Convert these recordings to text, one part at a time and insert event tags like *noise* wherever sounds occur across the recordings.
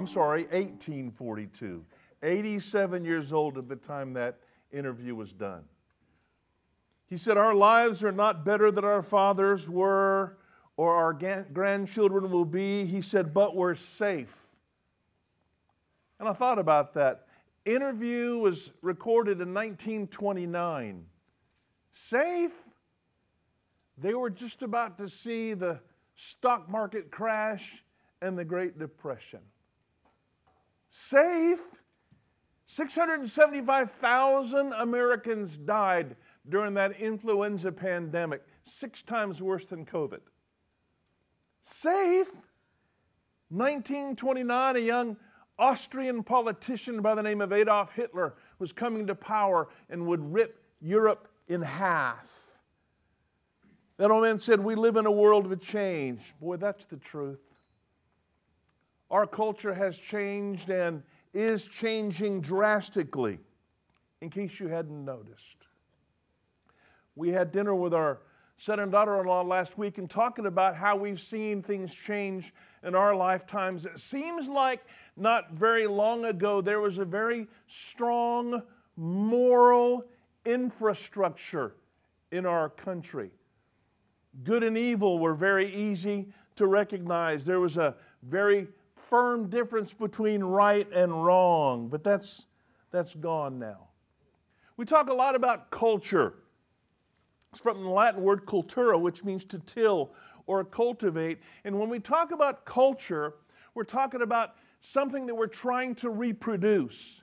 I'm sorry, 1842. 87 years old at the time that interview was done. He said, Our lives are not better than our fathers were or our grandchildren will be. He said, But we're safe. And I thought about that. Interview was recorded in 1929. Safe? They were just about to see the stock market crash and the Great Depression. Safe? 675,000 Americans died during that influenza pandemic, six times worse than COVID. Safe? 1929, a young Austrian politician by the name of Adolf Hitler was coming to power and would rip Europe in half. That old man said, We live in a world of change. Boy, that's the truth. Our culture has changed and is changing drastically, in case you hadn't noticed. We had dinner with our son and daughter in law last week and talking about how we've seen things change in our lifetimes. It seems like not very long ago there was a very strong moral infrastructure in our country. Good and evil were very easy to recognize. There was a very firm difference between right and wrong, but that's, that's gone now. We talk a lot about culture. It's from the Latin word cultura, which means to till or cultivate. And when we talk about culture, we're talking about something that we're trying to reproduce.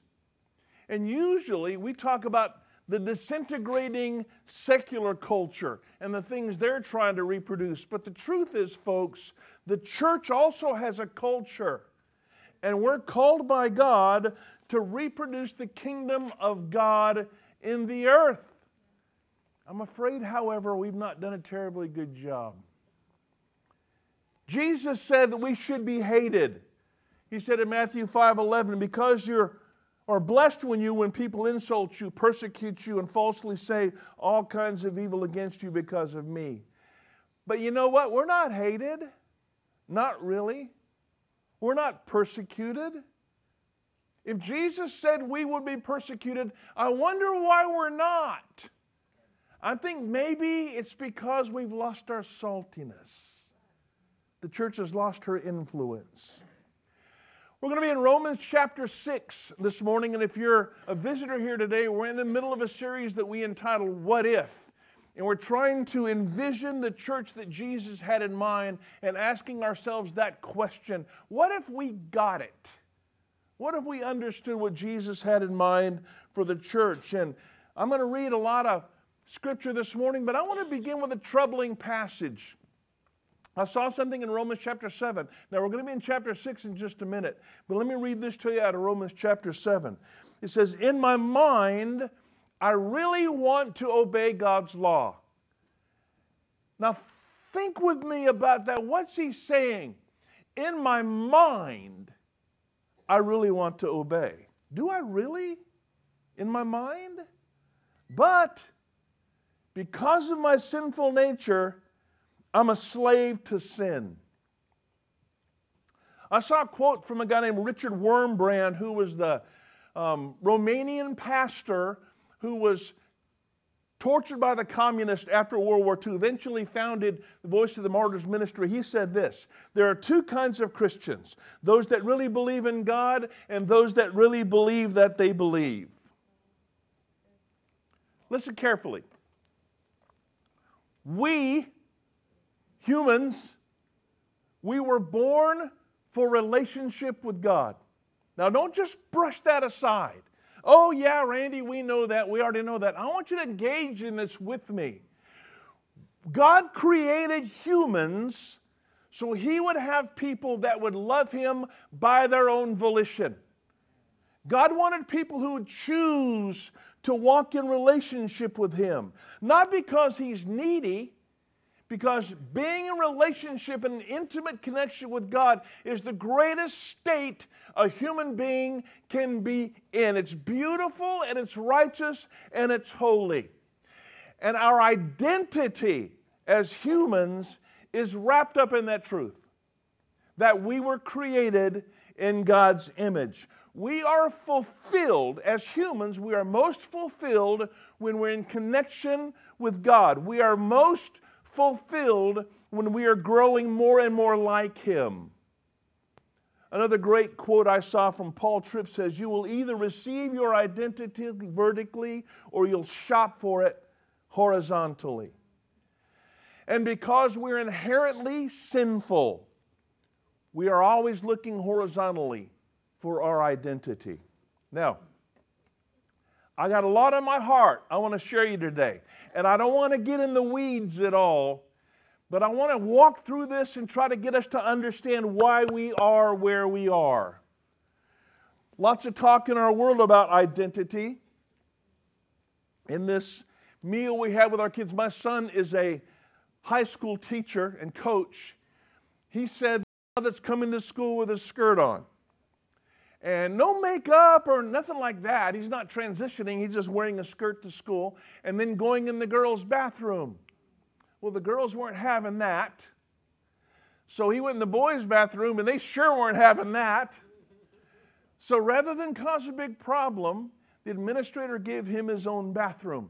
And usually we talk about the disintegrating secular culture and the things they're trying to reproduce. But the truth is, folks, the church also has a culture. And we're called by God to reproduce the kingdom of God in the earth. I'm afraid, however, we've not done a terribly good job. Jesus said that we should be hated. He said in Matthew 5 11, because you're are blessed when you when people insult you, persecute you, and falsely say all kinds of evil against you because of me. But you know what? We're not hated. Not really. We're not persecuted. If Jesus said we would be persecuted, I wonder why we're not. I think maybe it's because we've lost our saltiness. The church has lost her influence. We're going to be in Romans chapter 6 this morning, and if you're a visitor here today, we're in the middle of a series that we entitled What If? And we're trying to envision the church that Jesus had in mind and asking ourselves that question What if we got it? What if we understood what Jesus had in mind for the church? And I'm going to read a lot of scripture this morning, but I want to begin with a troubling passage. I saw something in Romans chapter 7. Now, we're going to be in chapter 6 in just a minute, but let me read this to you out of Romans chapter 7. It says, In my mind, I really want to obey God's law. Now, think with me about that. What's he saying? In my mind, I really want to obey. Do I really? In my mind? But because of my sinful nature, I'm a slave to sin. I saw a quote from a guy named Richard Wurmbrand, who was the um, Romanian pastor who was tortured by the communists after World War II, eventually founded the Voice of the Martyrs ministry. He said this There are two kinds of Christians those that really believe in God and those that really believe that they believe. Listen carefully. We, humans, we were born for relationship with God. Now, don't just brush that aside. Oh, yeah, Randy, we know that. We already know that. I want you to engage in this with me. God created humans so He would have people that would love Him by their own volition. God wanted people who would choose to walk in relationship with Him. Not because He's needy, because being in relationship and an intimate connection with God is the greatest state a human being can be in. It's beautiful and it's righteous and it's holy. And our identity as humans is wrapped up in that truth. that we were created in God's image. We are fulfilled as humans, we are most fulfilled when we're in connection with God. We are most fulfilled when we are growing more and more like Him. Another great quote I saw from Paul Tripp says, You will either receive your identity vertically or you'll shop for it horizontally. And because we're inherently sinful, we are always looking horizontally for our identity. Now, I got a lot on my heart I want to share you today. And I don't want to get in the weeds at all but I want to walk through this and try to get us to understand why we are where we are. Lots of talk in our world about identity. In this meal we had with our kids, my son is a high school teacher and coach. He said that's coming to school with a skirt on. And no makeup or nothing like that. He's not transitioning, he's just wearing a skirt to school and then going in the girls' bathroom. Well, the girls weren't having that. So he went in the boys' bathroom, and they sure weren't having that. So rather than cause a big problem, the administrator gave him his own bathroom.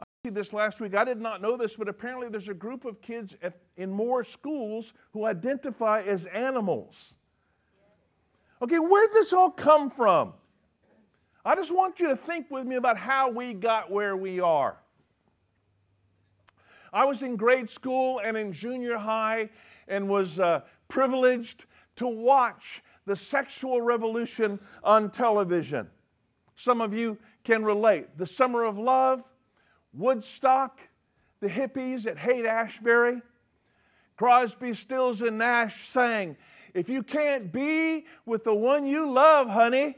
I see this last week. I did not know this, but apparently there's a group of kids at, in more schools who identify as animals. Okay, where'd this all come from? I just want you to think with me about how we got where we are. I was in grade school and in junior high and was uh, privileged to watch the sexual revolution on television. Some of you can relate. The Summer of Love, Woodstock, the hippies at Haight Ashbury. Crosby, Stills, and Nash sang, If you can't be with the one you love, honey,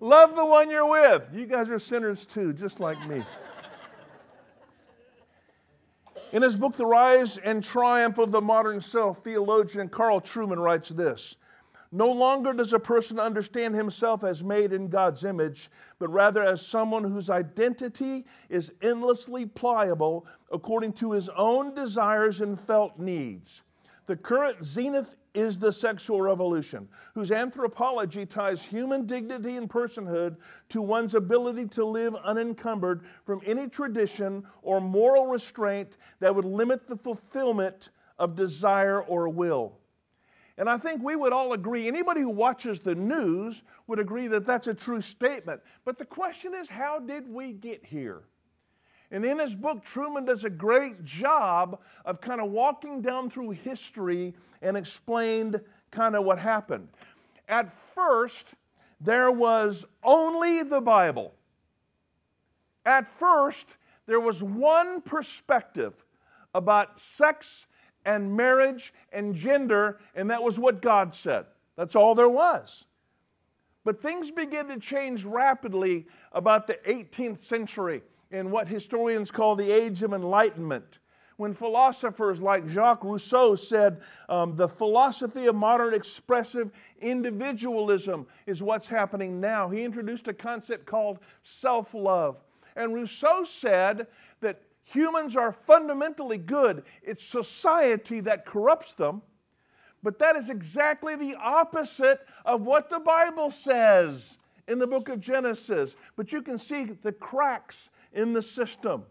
love the one you're with. You guys are sinners too, just like me. In his book, The Rise and Triumph of the Modern Self, theologian Carl Trueman writes this No longer does a person understand himself as made in God's image, but rather as someone whose identity is endlessly pliable according to his own desires and felt needs. The current zenith is the sexual revolution, whose anthropology ties human dignity and personhood to one's ability to live unencumbered from any tradition or moral restraint that would limit the fulfillment of desire or will. And I think we would all agree, anybody who watches the news would agree that that's a true statement. But the question is, how did we get here? And in his book, Trueman does a great job of kind of walking down through history and explained kind of what happened. At first, there was only the Bible. At first, there was one perspective about sex and marriage and gender, and that was what God said. That's all there was. But things began to change rapidly about the 18th century in what historians call the Age of Enlightenment. When philosophers like Jacques Rousseau said um, the philosophy of modern expressive individualism is what's happening now, he introduced a concept called self love. And Rousseau said that humans are fundamentally good, it's society that corrupts them. But that is exactly the opposite of what the Bible says in the book of Genesis. But you can see the cracks in the system.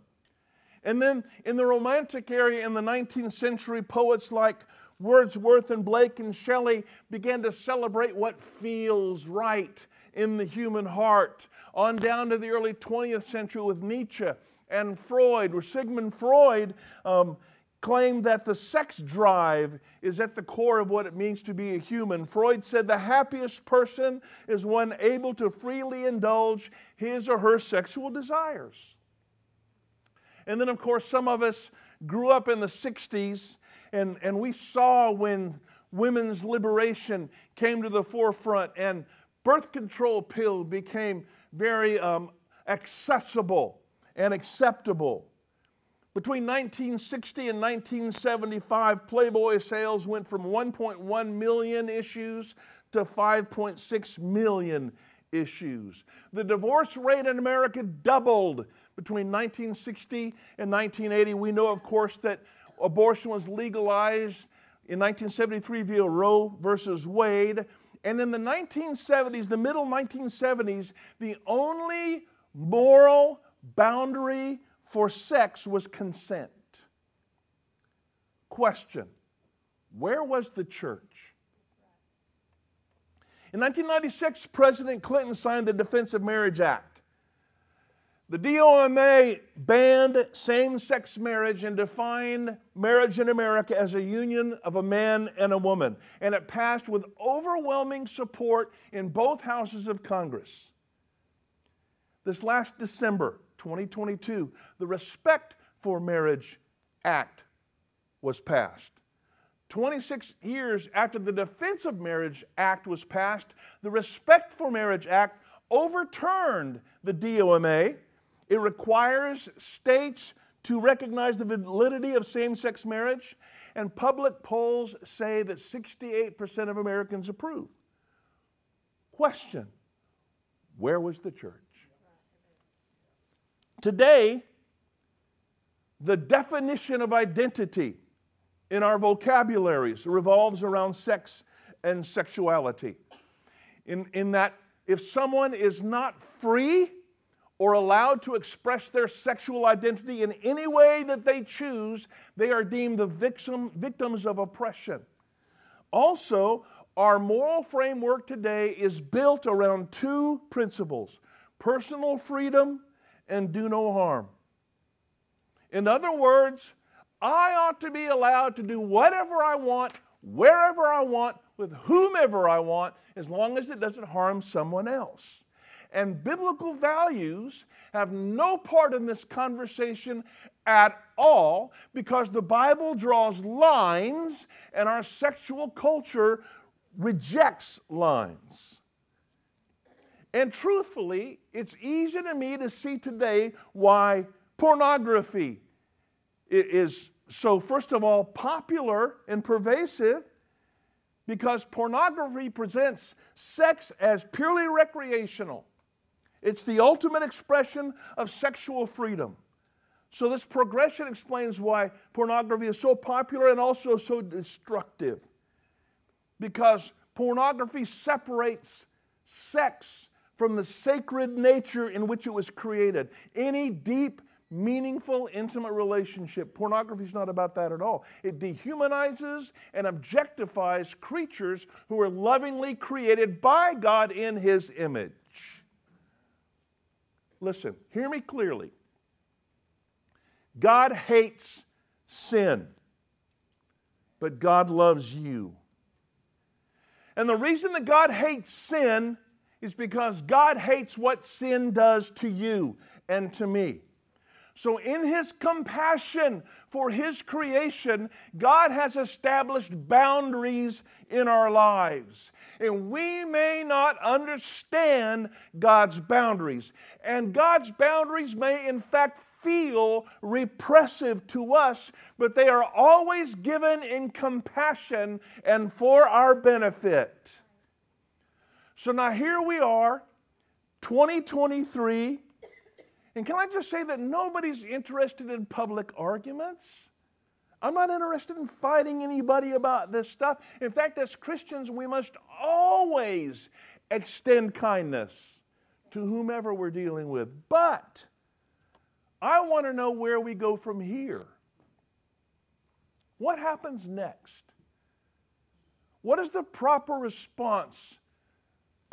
And then in the Romantic area in the 19th century, poets like Wordsworth and Blake and Shelley began to celebrate what feels right in the human heart. On down to the early 20th century with Nietzsche and Freud, where Sigmund Freud um, claimed that the sex drive is at the core of what it means to be a human. Freud said the happiest person is one able to freely indulge his or her sexual desires. And then, of course, some of us grew up in the 60s and, and we saw when women's liberation came to the forefront and birth control pill became very um, accessible and acceptable. Between 1960 and 1975, Playboy sales went from 1.1 million issues to 5.6 million issues. The divorce rate in America doubled between 1960 and 1980. We know, of course, that abortion was legalized in 1973 via Roe versus Wade. And in the 1970s, the middle 1970s, the only moral boundary for sex was consent. Question Where was the church? In 1996, President Clinton signed the Defense of Marriage Act. The DOMA banned same sex marriage and defined marriage in America as a union of a man and a woman. And it passed with overwhelming support in both houses of Congress. This last December, 2022, the Respect for Marriage Act was passed. 26 years after the Defense of Marriage Act was passed, the Respect for Marriage Act overturned the DOMA. It requires states to recognize the validity of same sex marriage, and public polls say that 68% of Americans approve. Question Where was the church? Today, the definition of identity in our vocabularies revolves around sex and sexuality. In, in that, if someone is not free or allowed to express their sexual identity in any way that they choose, they are deemed the victim, victims of oppression. Also, our moral framework today is built around two principles personal freedom and do no harm. In other words, I ought to be allowed to do whatever I want, wherever I want, with whomever I want, as long as it doesn't harm someone else. And biblical values have no part in this conversation at all because the Bible draws lines and our sexual culture rejects lines. And truthfully, it's easy to me to see today why pornography is so, first of all, popular and pervasive because pornography presents sex as purely recreational. It's the ultimate expression of sexual freedom. So, this progression explains why pornography is so popular and also so destructive. Because pornography separates sex from the sacred nature in which it was created. Any deep, meaningful, intimate relationship, pornography is not about that at all. It dehumanizes and objectifies creatures who are lovingly created by God in His image. Listen, hear me clearly. God hates sin, but God loves you. And the reason that God hates sin is because God hates what sin does to you and to me. So, in His compassion for His creation, God has established boundaries in our lives. And we may not understand God's boundaries. And God's boundaries may, in fact, feel repressive to us, but they are always given in compassion and for our benefit. So now here we are, 2023. And can I just say that nobody's interested in public arguments? I'm not interested in fighting anybody about this stuff. In fact, as Christians, we must always extend kindness to whomever we're dealing with. But I want to know where we go from here. What happens next? What is the proper response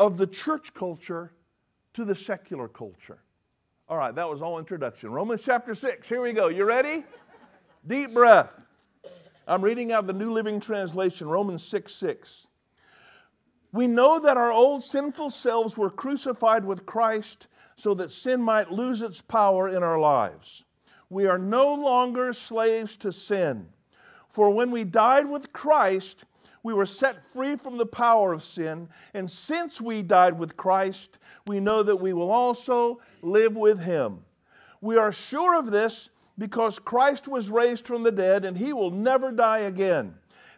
of the church culture to the secular culture. All right, that was all introduction. Romans chapter 6. Here we go. You ready? Deep breath. I'm reading out the New Living Translation, Romans 6 6. We know that our old sinful selves were crucified with Christ so that sin might lose its power in our lives. We are no longer slaves to sin. For when we died with Christ, we were set free from the power of sin. And since we died with Christ, we know that we will also live with him. We are sure of this because Christ was raised from the dead and he will never die again.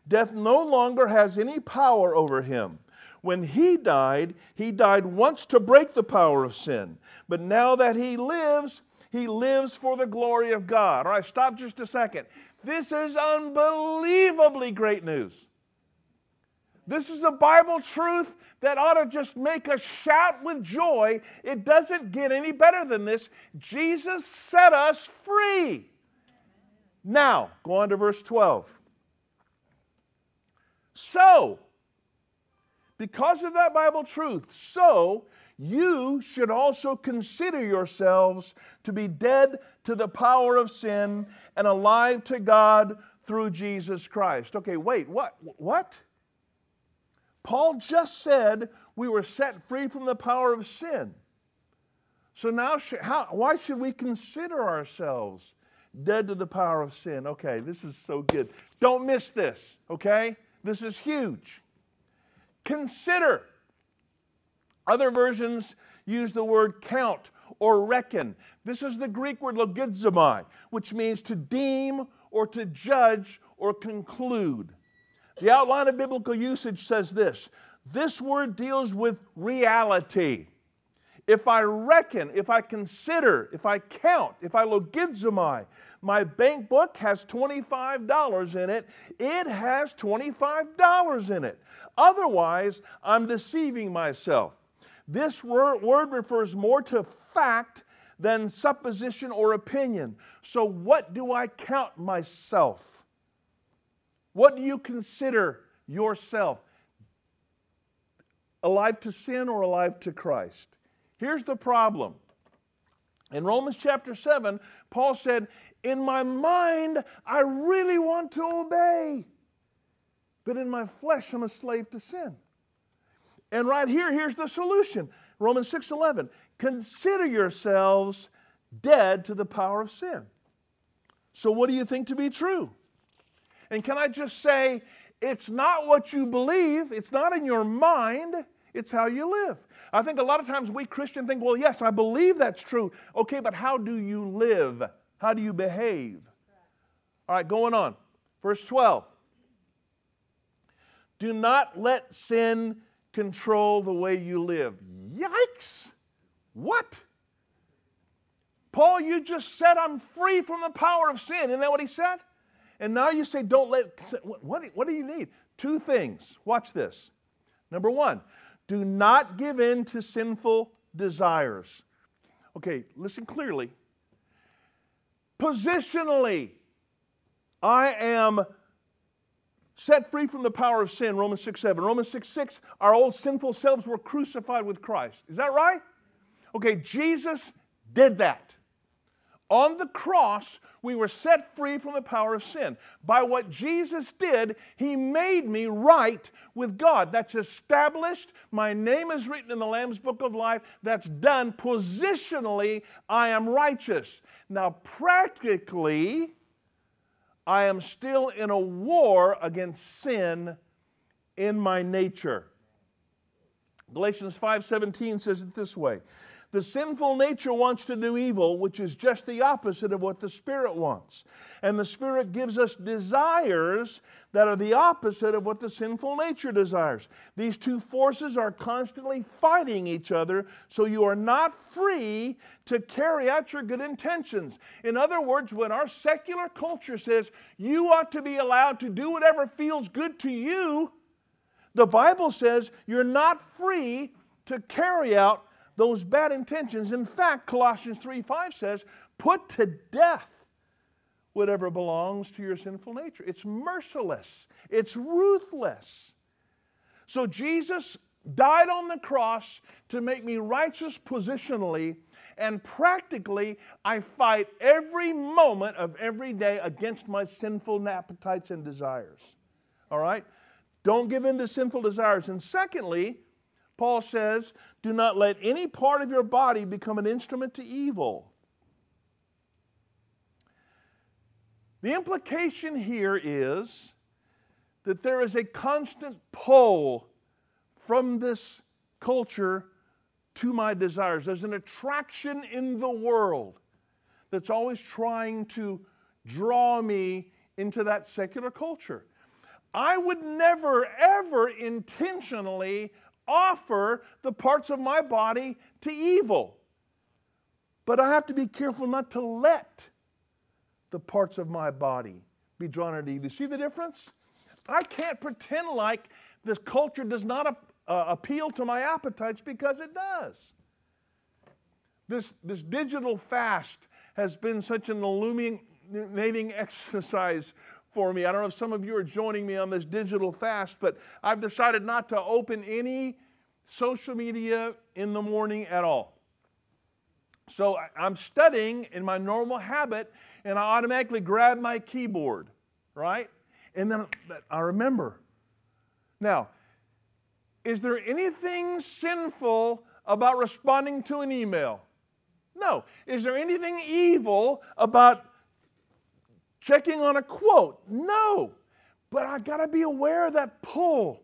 Death no longer has any power over him. When he died, he died once to break the power of sin. But now that he lives, He lives for the glory of God. All right, stop just a second. This is unbelievably great news. This is a Bible truth that ought to just make us shout with joy. It doesn't get any better than this. Jesus set us free. Now, go on to verse 12. So, because of that Bible truth, so you should also consider yourselves to be dead to the power of sin and alive to God through Jesus Christ. Okay, wait, what? What? Paul just said we were set free from the power of sin. So now, how, why should we consider ourselves dead to the power of sin? Okay, this is so good. Don't miss this, okay? This is huge. Consider. Other versions use the word count or reckon. This is the Greek word logizomai, which means to deem or to judge or conclude. The outline of biblical usage says this this word deals with reality. If I reckon, if I consider, if I count, if I logizomai, my bank book has $25 in it, it has $25 in it. Otherwise, I'm deceiving myself. This word refers more to fact than supposition or opinion. So, what do I count myself? What do you consider yourself? Alive to sin or alive to Christ? Here's the problem. In Romans chapter 7, Paul said, In my mind, I really want to obey, but in my flesh, I'm a slave to sin. And right here, here's the solution Romans 6 11. Consider yourselves dead to the power of sin. So, what do you think to be true? And can I just say, it's not what you believe, it's not in your mind, it's how you live. I think a lot of times we Christians think, well, yes, I believe that's true. Okay, but how do you live? How do you behave? All right, going on. Verse 12. Do not let sin control the way you live. Yikes! What? Paul, you just said I'm free from the power of sin. Isn't that what he said? And now you say, don't let. What, what do you need? Two things. Watch this. Number one, do not give in to sinful desires. Okay, listen clearly. Positionally, I am set free from the power of sin, Romans 6 7. Romans 6 6, our old sinful selves were crucified with Christ. Is that right? Okay, Jesus did that. On the cross, we were set free from the power of sin. By what Jesus did, He made me right with God. That's established. My name is written in the Lamb's Book of Life. That's done. Positionally, I am righteous. Now, practically, I am still in a war against sin in my nature. Galatians 5:17 says it this way. The sinful nature wants to do evil, which is just the opposite of what the Spirit wants. And the Spirit gives us desires that are the opposite of what the sinful nature desires. These two forces are constantly fighting each other, so you are not free to carry out your good intentions. In other words, when our secular culture says you ought to be allowed to do whatever feels good to you, the Bible says you're not free to carry out those bad intentions. In fact, Colossians 3 5 says, put to death whatever belongs to your sinful nature. It's merciless, it's ruthless. So Jesus died on the cross to make me righteous positionally. And practically, I fight every moment of every day against my sinful appetites and desires. All right? Don't give in to sinful desires. And secondly, Paul says, do not let any part of your body become an instrument to evil. The implication here is that there is a constant pull from this culture to my desires. There's an attraction in the world that's always trying to draw me into that secular culture. I would never, ever intentionally offer the parts of my body to evil. But I have to be careful not to let the parts of my body be drawn into evil. See the difference? I can't pretend like this culture does not uh, appeal to my appetites because it does. This, this digital fast has been such an illuminating *laughs* exercise for me. I don't know if some of you are joining me on this digital fast, but I've decided not to open any social media in the morning at all. So I'm studying in my normal habit, and I automatically grab my keyboard, right? And then I remember. Now, is there anything sinful about responding to an email? No. Is there anything evil about checking on a quote? No. But I got to be aware of that pull.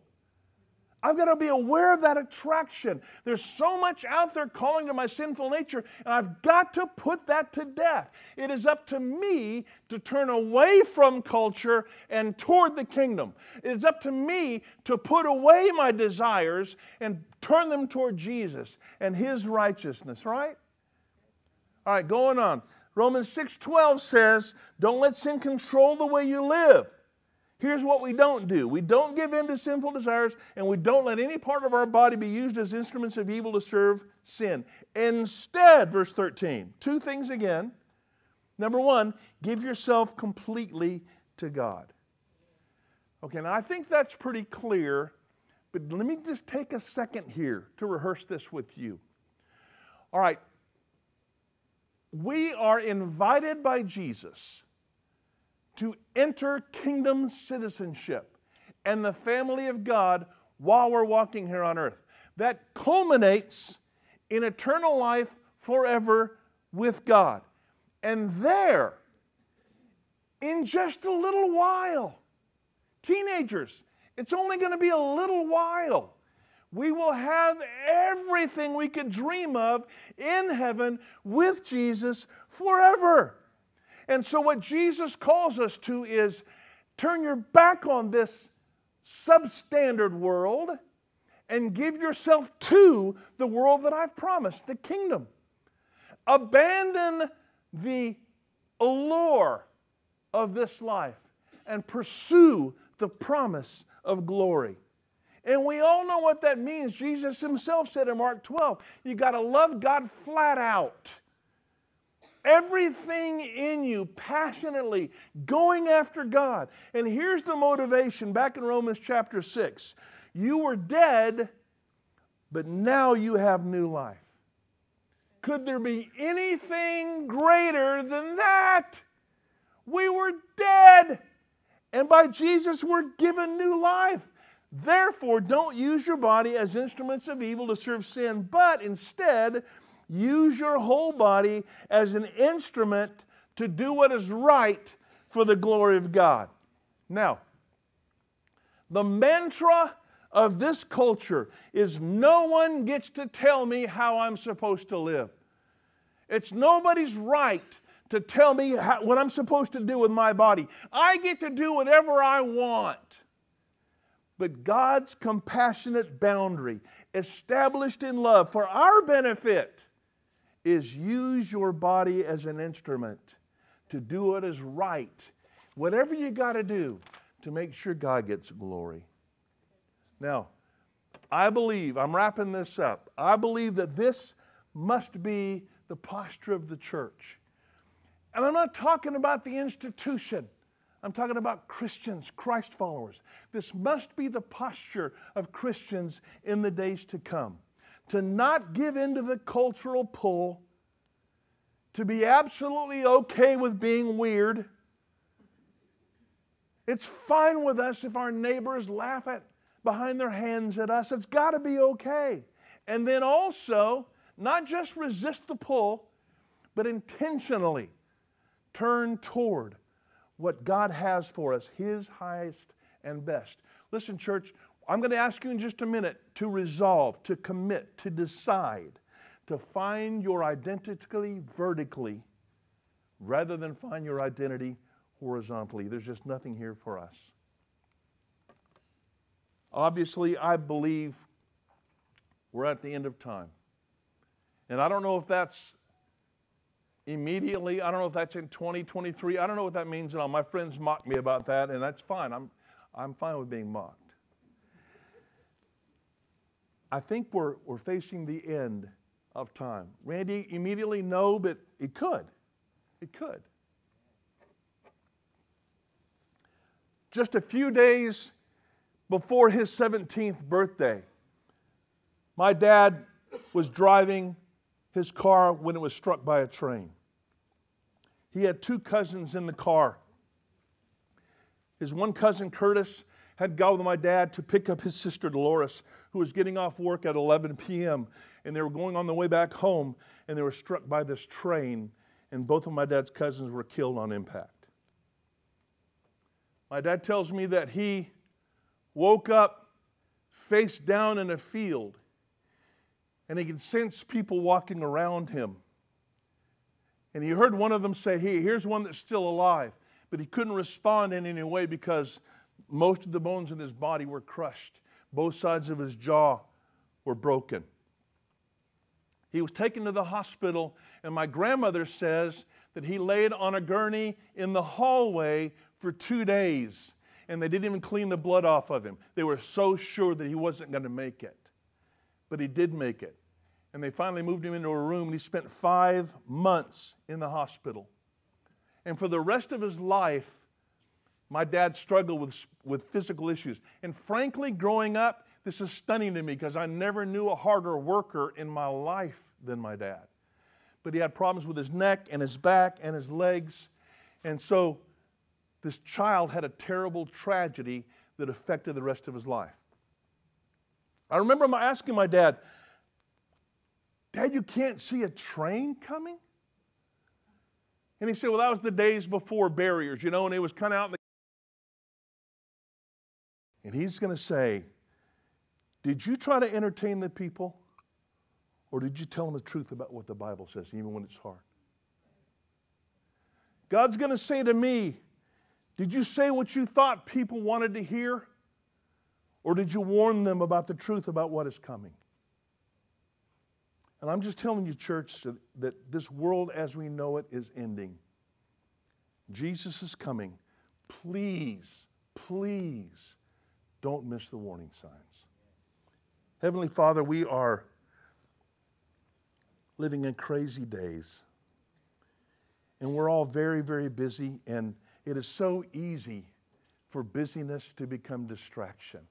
I've got to be aware of that attraction. There's so much out there calling to my sinful nature, and I've got to put that to death. It is up to me to turn away from culture and toward the kingdom. It is up to me to put away my desires and turn them toward Jesus and his righteousness, right? All right, going on. Romans 6:12 says, "Don't let sin control the way you live." Here's what we don't do we don't give in to sinful desires, and we don't let any part of our body be used as instruments of evil to serve sin. Instead, verse 13, two things again. Number one, give yourself completely to God. Okay, now I think that's pretty clear, but let me just take a second here to rehearse this with you. All right, we are invited by Jesus to enter kingdom citizenship and the family of God while we're walking here on earth. That culminates in eternal life forever with God. And there, in just a little while, teenagers, it's only going to be a little while. We will have everything we could dream of in heaven with Jesus forever. And so, what Jesus calls us to is turn your back on this substandard world and give yourself to the world that I've promised, the kingdom. Abandon the allure of this life and pursue the promise of glory. And we all know what that means. Jesus himself said in Mark 12, you got to love God flat out everything in you passionately going after God. And here's the motivation back in Romans chapter 6 you were dead, but now you have new life. Could there be anything greater than that? We were dead, and by Jesus we're given new life. Therefore, don't use your body as instruments of evil to serve sin, but instead, Use your whole body as an instrument to do what is right for the glory of God. Now, the mantra of this culture is no one gets to tell me how I'm supposed to live. It's nobody's right to tell me how, what I'm supposed to do with my body. I get to do whatever I want. But God's compassionate boundary, established in love for our benefit, is use your body as an instrument to do what is right. Whatever you got to do to make sure God gets glory. Now, I believe, I'm wrapping this up, I believe that this must be the posture of the church. And I'm not talking about the institution. I'm talking about Christians, Christ followers. This must be the posture of Christians in the days to come to not give in to the cultural pull, to be absolutely okay with being weird. It's fine with us if our neighbors laugh at behind their hands at us. It's got to be okay. And then also, not just resist the pull, but intentionally turn toward what God has for us, His highest and best. Listen, church, I'm going to ask you in just a minute to resolve, to commit, to decide, to find your identity vertically rather than find your identity horizontally. There's just nothing here for us. Obviously, I believe we're at the end of time. And I don't know if that's immediately. I don't know if that's in 2023. I don't know what that means at all. My friends mock me about that, and that's fine. I'm, I'm fine with being mocked. I think we're, we're facing the end of time. Randy, immediately no, but it could. It could. Just a few days before his 17th birthday, my dad was driving his car when it was struck by a train. He had two cousins in the car. His one cousin, Curtis, had gone with my dad to pick up his sister, Dolores, who was getting off work at 11 p.m. And they were going on the way back home, and they were struck by this train, and both of my dad's cousins were killed on impact. My dad tells me that he woke up face down in a field, and he could sense people walking around him. And he heard one of them say, Hey, here's one that's still alive. But he couldn't respond in any way because most of the bones in his body were crushed. Both sides of his jaw were broken. He was taken to the hospital, and my grandmother says that he laid on a gurney in the hallway for two days, and they didn't even clean the blood off of him. They were so sure that he wasn't going to make it. But he did make it. And they finally moved him into a room, and he spent five months in the hospital. And for the rest of his life, my dad struggled with, with physical issues. And frankly, growing up, this is stunning to me because I never knew a harder worker in my life than my dad. But he had problems with his neck and his back and his legs. And so this child had a terrible tragedy that affected the rest of his life. I remember asking my dad, Dad, you can't see a train coming? And he said, Well, that was the days before barriers, you know, and it was kind of out in the. And he's going to say, Did you try to entertain the people? Or did you tell them the truth about what the Bible says, even when it's hard? God's going to say to me, Did you say what you thought people wanted to hear? Or did you warn them about the truth about what is coming? And I'm just telling you, church, that this world as we know it is ending. Jesus is coming. Please, please don't miss the warning signs. Heavenly Father, we are living in crazy days. And we're all very, very busy, and it is so easy for busyness to become distraction.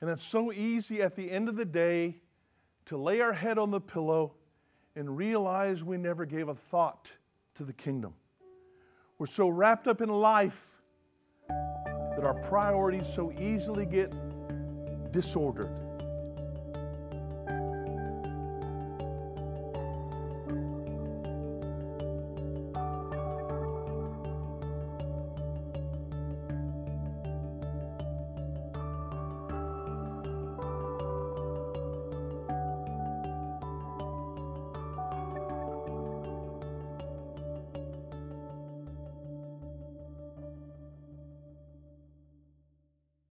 And it's so easy at the end of the day to lay our head on the pillow and realize we never gave a thought to the kingdom. We're so wrapped up in life that our priorities so easily get disordered.